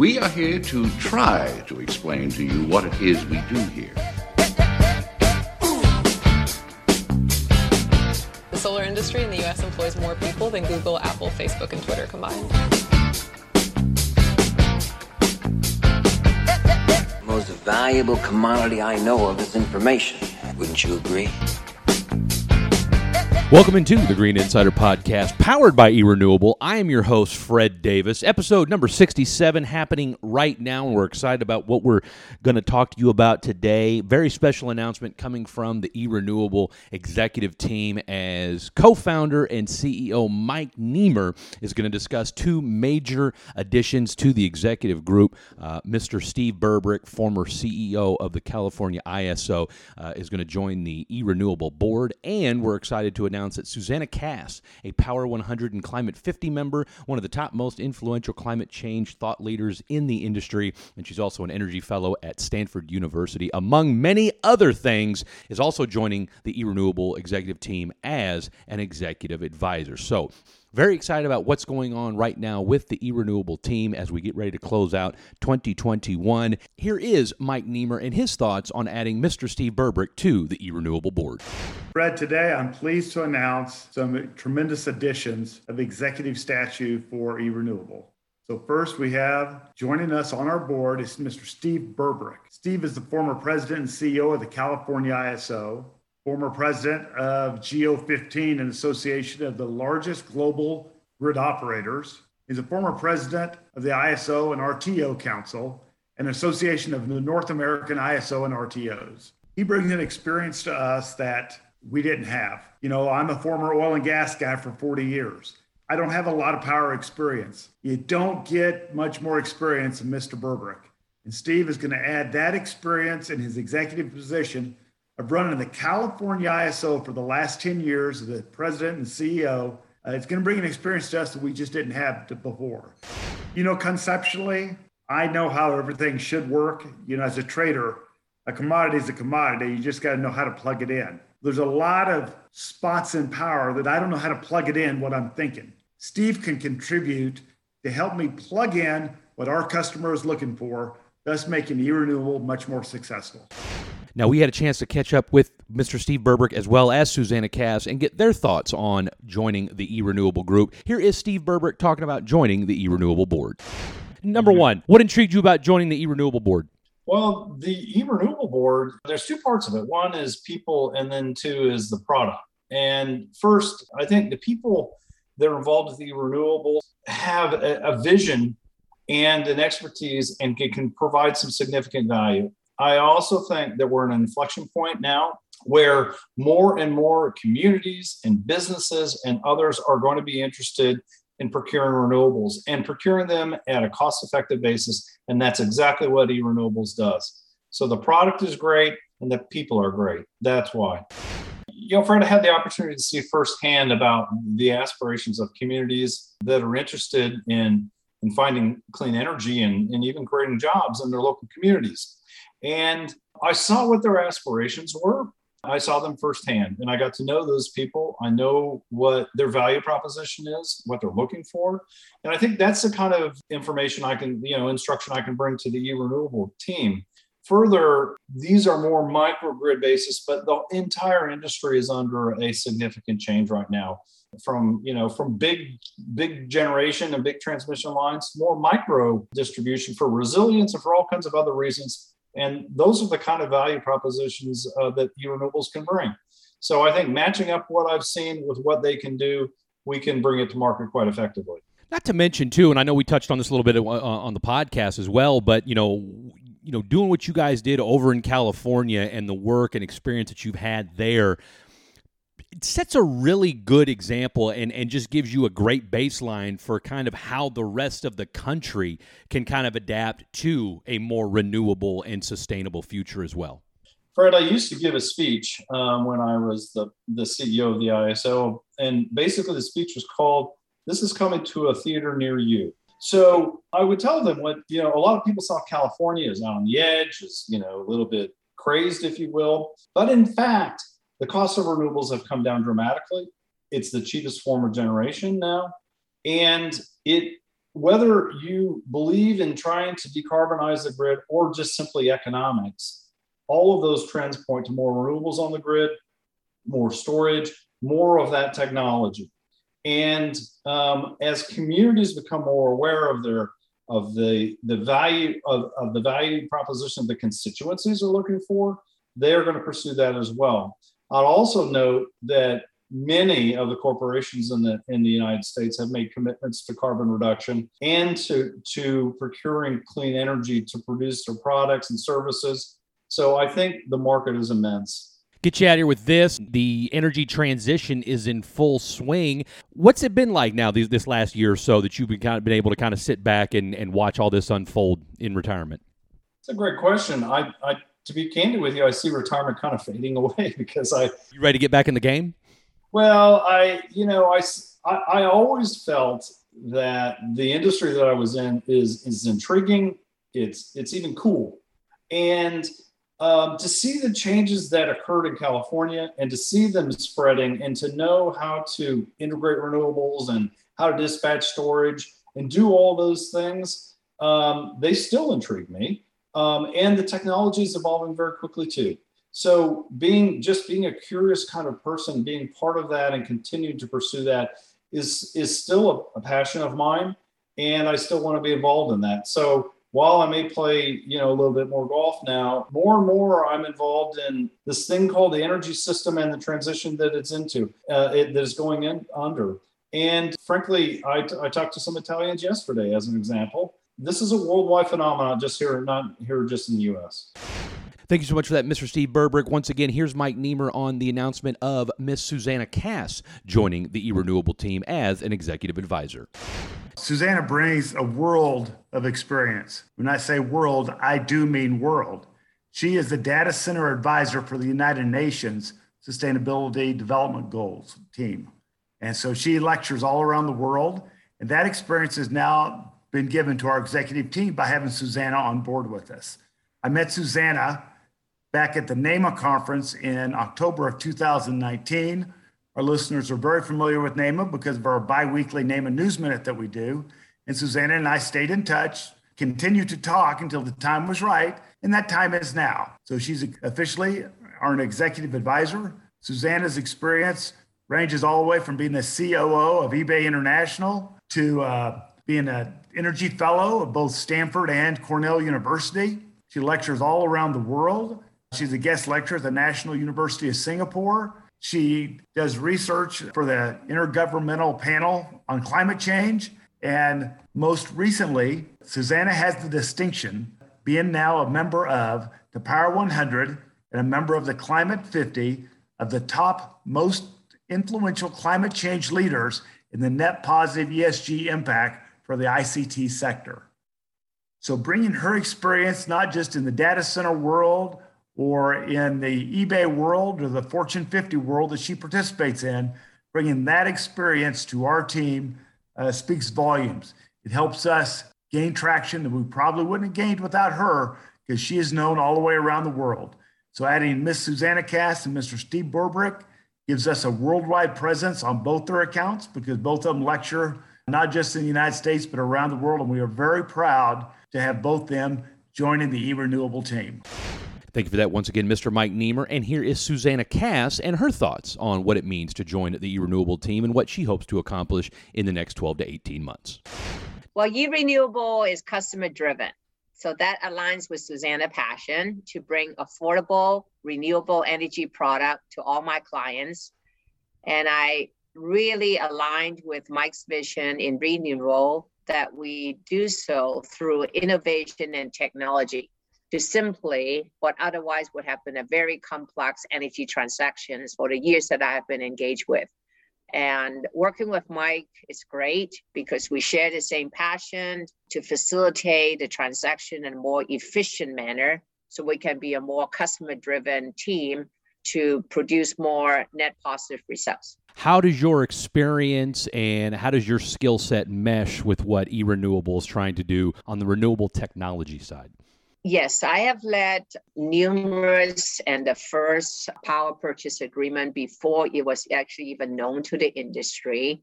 We are here to try to explain to you what it is we do here. The solar industry in the U.S. employs more people than Google, Apple, Facebook, and Twitter combined. The most valuable commodity I know of is information. Wouldn't you agree? Welcome into the Green Insider Podcast, powered by eRenewable. I am your host, Fred Davis. Episode number 67 happening right now, and we're excited about what we're going to talk to you about today. Very special announcement coming from the eRenewable executive team as co founder and CEO Mike Nemer is going to discuss two major additions to the executive group. Uh, Mr. Steve Berberich, former CEO of the California ISO, uh, is going to join the eRenewable board, and we're excited to announce that Susanna Kass, a Power 100 and Climate 50 member, one of the top most influential climate change thought leaders in the industry, and she's also an energy fellow at Stanford University, among many other things, is also joining the eRenewable executive team as an executive advisor. So, very excited about what's going on right now with the eRenewable team as we get ready to close out 2021. Here is Mike Nemer and his thoughts on adding Mr. Steve Berberich to the eRenewable board. Fred, today I'm pleased to announce some tremendous additions of executive statute for eRenewable. So first we have joining us on our board is Mr. Steve Berberich. Steve is the former president and CEO of the California ISO, former president of GO15, an association of the largest global grid operators. He's a former president of the ISO and RTO Council, an association of the North American ISO and RTOs. He brings an experience to us that we didn't have. You know, I'm a former oil and gas guy for 40 years. I don't have a lot of power experience. You don't get much more experience than Mr. Berberich. And Steve is going to add that experience in his executive position of running the California ISO for the last 10 years as the president and CEO. Uh, it's going to bring an experience to us that we just didn't have before. You know, conceptually, I know how everything should work. You know, as a trader, a commodity is a commodity. You just got to know how to plug it in. There's a lot of spots in power that I don't know how to plug it in what I'm thinking. Steve can contribute to help me plug in what our customer is looking for, thus making eRenewable much more successful. Now, we had a chance to catch up with Mr. Steve Berberich as well as Susanna Kass and get their thoughts on joining the e Renewable group. Here is Steve Berberich talking about joining the e Renewable board. Number one, what intrigued you about joining the e Renewable board? Well, the e-renewable board, there's two parts of it. One is people, and then two is the product. And first, I think the people that are involved with the renewable have a, a vision and an expertise and can, can provide some significant value. I also think that we're an inflection point now where more and more communities and businesses and others are going to be interested in procuring renewables and procuring them at a cost effective basis. And that's exactly what eRenewables does. So the product is great and the people are great. That's why. You know, Fred, I had the opportunity to see firsthand about the aspirations of communities that are interested in, in finding clean energy and, and even creating jobs in their local communities. And I saw what their aspirations were. I saw them firsthand and I got to know those people. I know what their value proposition is, what they're looking for. And I think that's the kind of information I can, you know, instruction I can bring to the e-renewable team. Further, these are more microgrid basis, but the entire industry is under a significant change right now. From you know, from big big generation and big transmission lines, more micro distribution for resilience and for all kinds of other reasons and those are the kind of value propositions uh, that renewables can bring. So I think matching up what I've seen with what they can do, we can bring it to market quite effectively. Not to mention too, and I know we touched on this a little bit uh, on the podcast as well, but you know, you know, doing what you guys did over in California and the work and experience that you've had there sets a really good example and, and just gives you a great baseline for kind of how the rest of the country can kind of adapt to a more renewable and sustainable future as well. Fred, I used to give a speech um, when I was the, the CEO of the ISO, and basically the speech was called This is Coming to a Theater Near You. So I would tell them what, you know, a lot of people saw California as on the edge, as, you know, a little bit crazed, if you will. But in fact, the cost of renewables have come down dramatically. It's the cheapest form of generation now. And it whether you believe in trying to decarbonize the grid or just simply economics, all of those trends point to more renewables on the grid, more storage, more of that technology. And um, as communities become more aware of their of the the value of, of the value proposition the constituencies are looking for, they're going to pursue that as well. I'd also note that many of the corporations in the in the United States have made commitments to carbon reduction and to to procuring clean energy to produce their products and services. So I think the market is immense. Get you out here with this. The energy transition is in full swing. What's it been like now these, this last year or so that you've been, kind of been able to kind of sit back and, and watch all this unfold in retirement? It's a great question. I, I to be candid with you, I see retirement kind of fading away because I. You ready to get back in the game? Well, I, you know, I, I, I always felt that the industry that I was in is is intriguing. It's it's even cool, and um, to see the changes that occurred in California and to see them spreading and to know how to integrate renewables and how to dispatch storage and do all those things, um, they still intrigue me. Um, and the technology is evolving very quickly too. So being just being a curious kind of person, being part of that and continuing to pursue that is is still a, a passion of mine, and I still want to be involved in that. So while I may play, you know, a little bit more golf now, more and more I'm involved in this thing called the energy system and the transition that it's into, uh, it, that is going in under. And frankly, I, t- I talked to some Italians yesterday, as an example. This is a worldwide phenomenon, just here, not here, just in the U.S. Thank you so much for that, Mr. Steve Berberich. Once again, here's Mike Nemer on the announcement of Miss Susanna Kass joining the e-renewable team as an executive advisor. Susanna brings a world of experience. When I say world, I do mean world. She is the data center advisor for the United Nations Sustainability Development Goals team. And so she lectures all around the world. And that experience is now been given to our executive team by having Susanna on board with us. I met Susanna back at the NAMA conference in October of 2019. Our listeners are very familiar with NAMA because of our biweekly NAMA News Minute that we do. And Susanna and I stayed in touch, continued to talk until the time was right, and that time is now. So she's officially our executive advisor. Susanna's experience ranges all the way from being the COO of eBay International to uh, being an energy fellow of both Stanford and Cornell University. She lectures all around the world. She's a guest lecturer at the National University of Singapore. She does research for the Intergovernmental Panel on Climate Change. And most recently, Susanna has the distinction being now a member of the Power 100 and a member of the Climate 50 of the top most influential climate change leaders in the net positive ESG impact for the ICT sector. So, bringing her experience, not just in the data center world or in the eBay world or the Fortune 50 world that she participates in, bringing that experience to our team uh, speaks volumes. It helps us gain traction that we probably wouldn't have gained without her because she is known all the way around the world. So adding Miss Susanna Kass and Mr. Steve Berberich gives us a worldwide presence on both their accounts because both of them lecture not just in the United States, but around the world. And we are very proud to have both them joining the e-renewable team. Thank you for that once again, Mr. Mike Nemer. And here is Susanna Kass and her thoughts on what it means to join the e-renewable team and what she hopes to accomplish in the next 12 to 18 months. Well, e-renewable is customer driven. So that aligns with Susanna passion to bring affordable, renewable energy product to all my clients. And I really aligned with Mike's vision in renewable that we do so through innovation and technology to simply what otherwise would have been a very complex energy transactions for the years that I have been engaged with. And working with Mike is great because we share the same passion to facilitate the transaction in a more efficient manner so we can be a more customer driven team to produce more net positive results. How does your experience and how does your skill set mesh with what eRenewable is trying to do on the renewable technology side? Yes, I have led numerous and the first power purchase agreement before it was actually even known to the industry.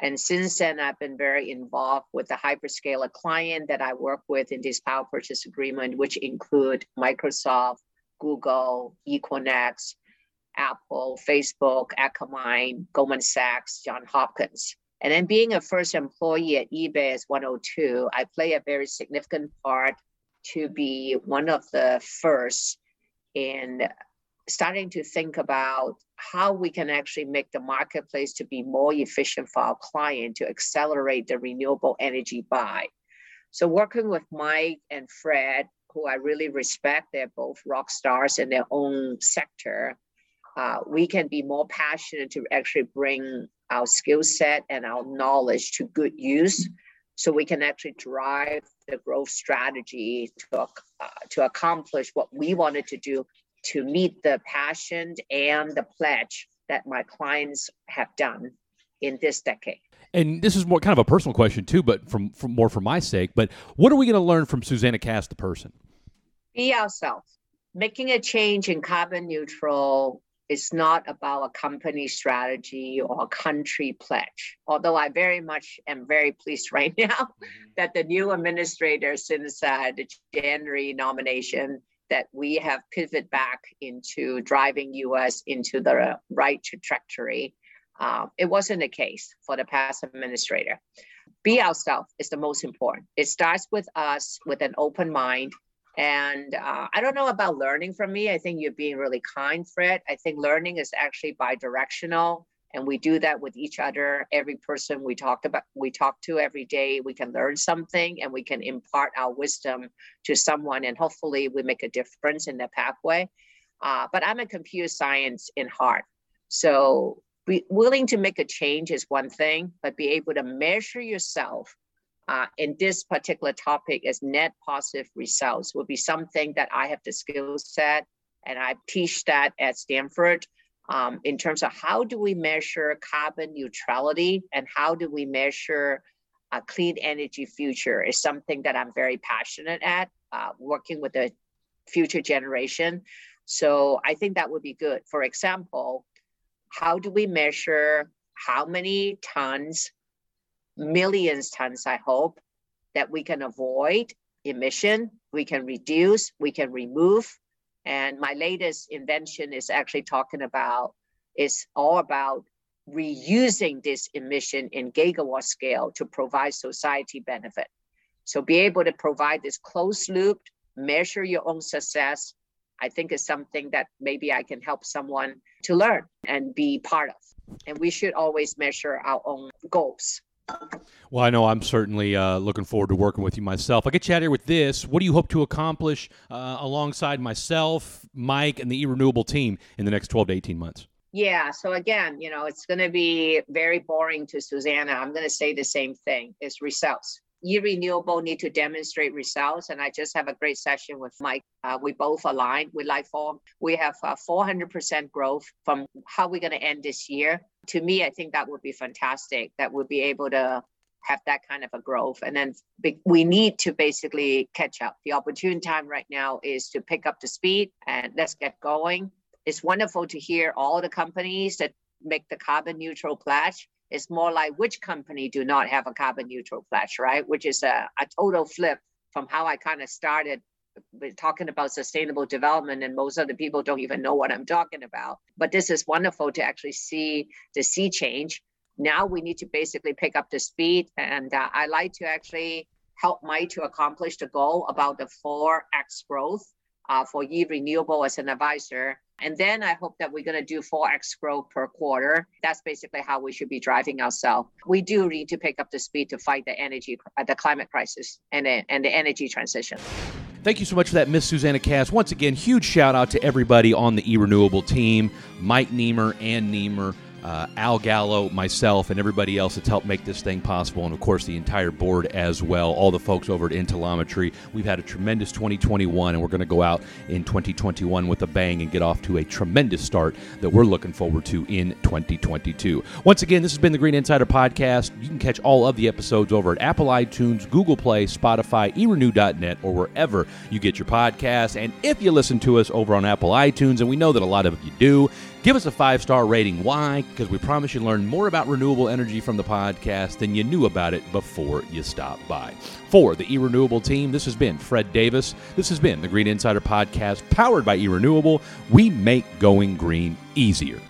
And since then, I've been very involved with the hyperscaler client that I work with in this power purchase agreement, which include Microsoft, Google, Equinix, Apple, Facebook, Akamai, Goldman Sachs, John Hopkins. And then being a first employee at eBay as 102, I play a very significant part to be one of the first in starting to think about how we can actually make the marketplace to be more efficient for our client to accelerate the renewable energy buy. So working with Mike and Fred, who I really respect, they're both rock stars in their own sector. Uh, we can be more passionate to actually bring our skill set and our knowledge to good use so we can actually drive the growth strategy to, uh, to accomplish what we wanted to do to meet the passion and the pledge that my clients have done in this decade. And this is more kind of a personal question too, but from, from more for my sake. But what are we going to learn from Susanna Kass, the person? Be ourselves. Making a change in carbon neutral is not about a company strategy or a country pledge. Although I very much am very pleased right now mm-hmm. that the new administrator, since uh, the January nomination, that we have pivoted back into driving US into the right trajectory. Uh, it wasn't the case for the past administrator. Be ourselves is the most important. It starts with us with an open mind. And uh, I don't know about learning from me. I think you're being really kind, Fred. I think learning is actually bi-directional and we do that with each other every person we talked about we talk to every day we can learn something and we can impart our wisdom to someone and hopefully we make a difference in their pathway uh, but i'm a computer science in heart so be willing to make a change is one thing but be able to measure yourself uh, in this particular topic as net positive results will be something that i have the skill set and i teach that at stanford um, in terms of how do we measure carbon neutrality and how do we measure a clean energy future is something that I'm very passionate at, uh, working with the future generation. So I think that would be good. For example, how do we measure how many tons, millions tons, I hope, that we can avoid emission, we can reduce, we can remove, and my latest invention is actually talking about, it's all about reusing this emission in gigawatt scale to provide society benefit. So be able to provide this closed loop, measure your own success, I think is something that maybe I can help someone to learn and be part of. And we should always measure our own goals. Well, I know I'm certainly uh, looking forward to working with you myself. I get you out here with this. What do you hope to accomplish uh, alongside myself, Mike, and the e-renewable team in the next 12 to 18 months? Yeah. So again, you know, it's going to be very boring to Susannah. I'm going to say the same thing. It's results. E-renewable need to demonstrate results, and I just have a great session with Mike. Uh, we both aligned with Lightform. We have uh, 400% growth from how we're going to end this year to me, I think that would be fantastic. That we'd be able to have that kind of a growth. And then we need to basically catch up. The opportune time right now is to pick up the speed and let's get going. It's wonderful to hear all the companies that make the carbon neutral pledge. It's more like which company do not have a carbon neutral pledge, right? Which is a, a total flip from how I kind of started talking about sustainable development and most of the people don't even know what i'm talking about. But this is wonderful to actually see the sea change. Now we need to basically pick up the speed and uh, i like to actually help mike to accomplish the goal about the 4x growth uh, for e renewable as an advisor and then I hope that we're going to do 4x growth per quarter. That's basically how we should be driving ourselves. We do need to pick up the speed to fight the energy, uh, the climate crisis and and the energy transition. Thank you so much for that, Miss Susannah Kass. Once again, huge shout out to everybody on the e-renewable team, Mike Nemer and Nemer uh, Al Gallo, myself, and everybody else that's helped make this thing possible, and of course the entire board as well. All the folks over at Intelometry. We've had a tremendous 2021, and we're going to go out in 2021 with a bang and get off to a tremendous start that we're looking forward to in 2022. Once again, this has been the Green Insider Podcast. You can catch all of the episodes over at Apple iTunes, Google Play, Spotify, erenew.net, or wherever you get your podcasts. And if you listen to us over on Apple iTunes, and we know that a lot of you do, Give us a five star rating. Why? Because we promise you learn more about renewable energy from the podcast than you knew about it before you stopped by. For the eRenewable team, this has been Fred Davis. This has been the Green Insider Podcast powered by eRenewable. We make going green easier.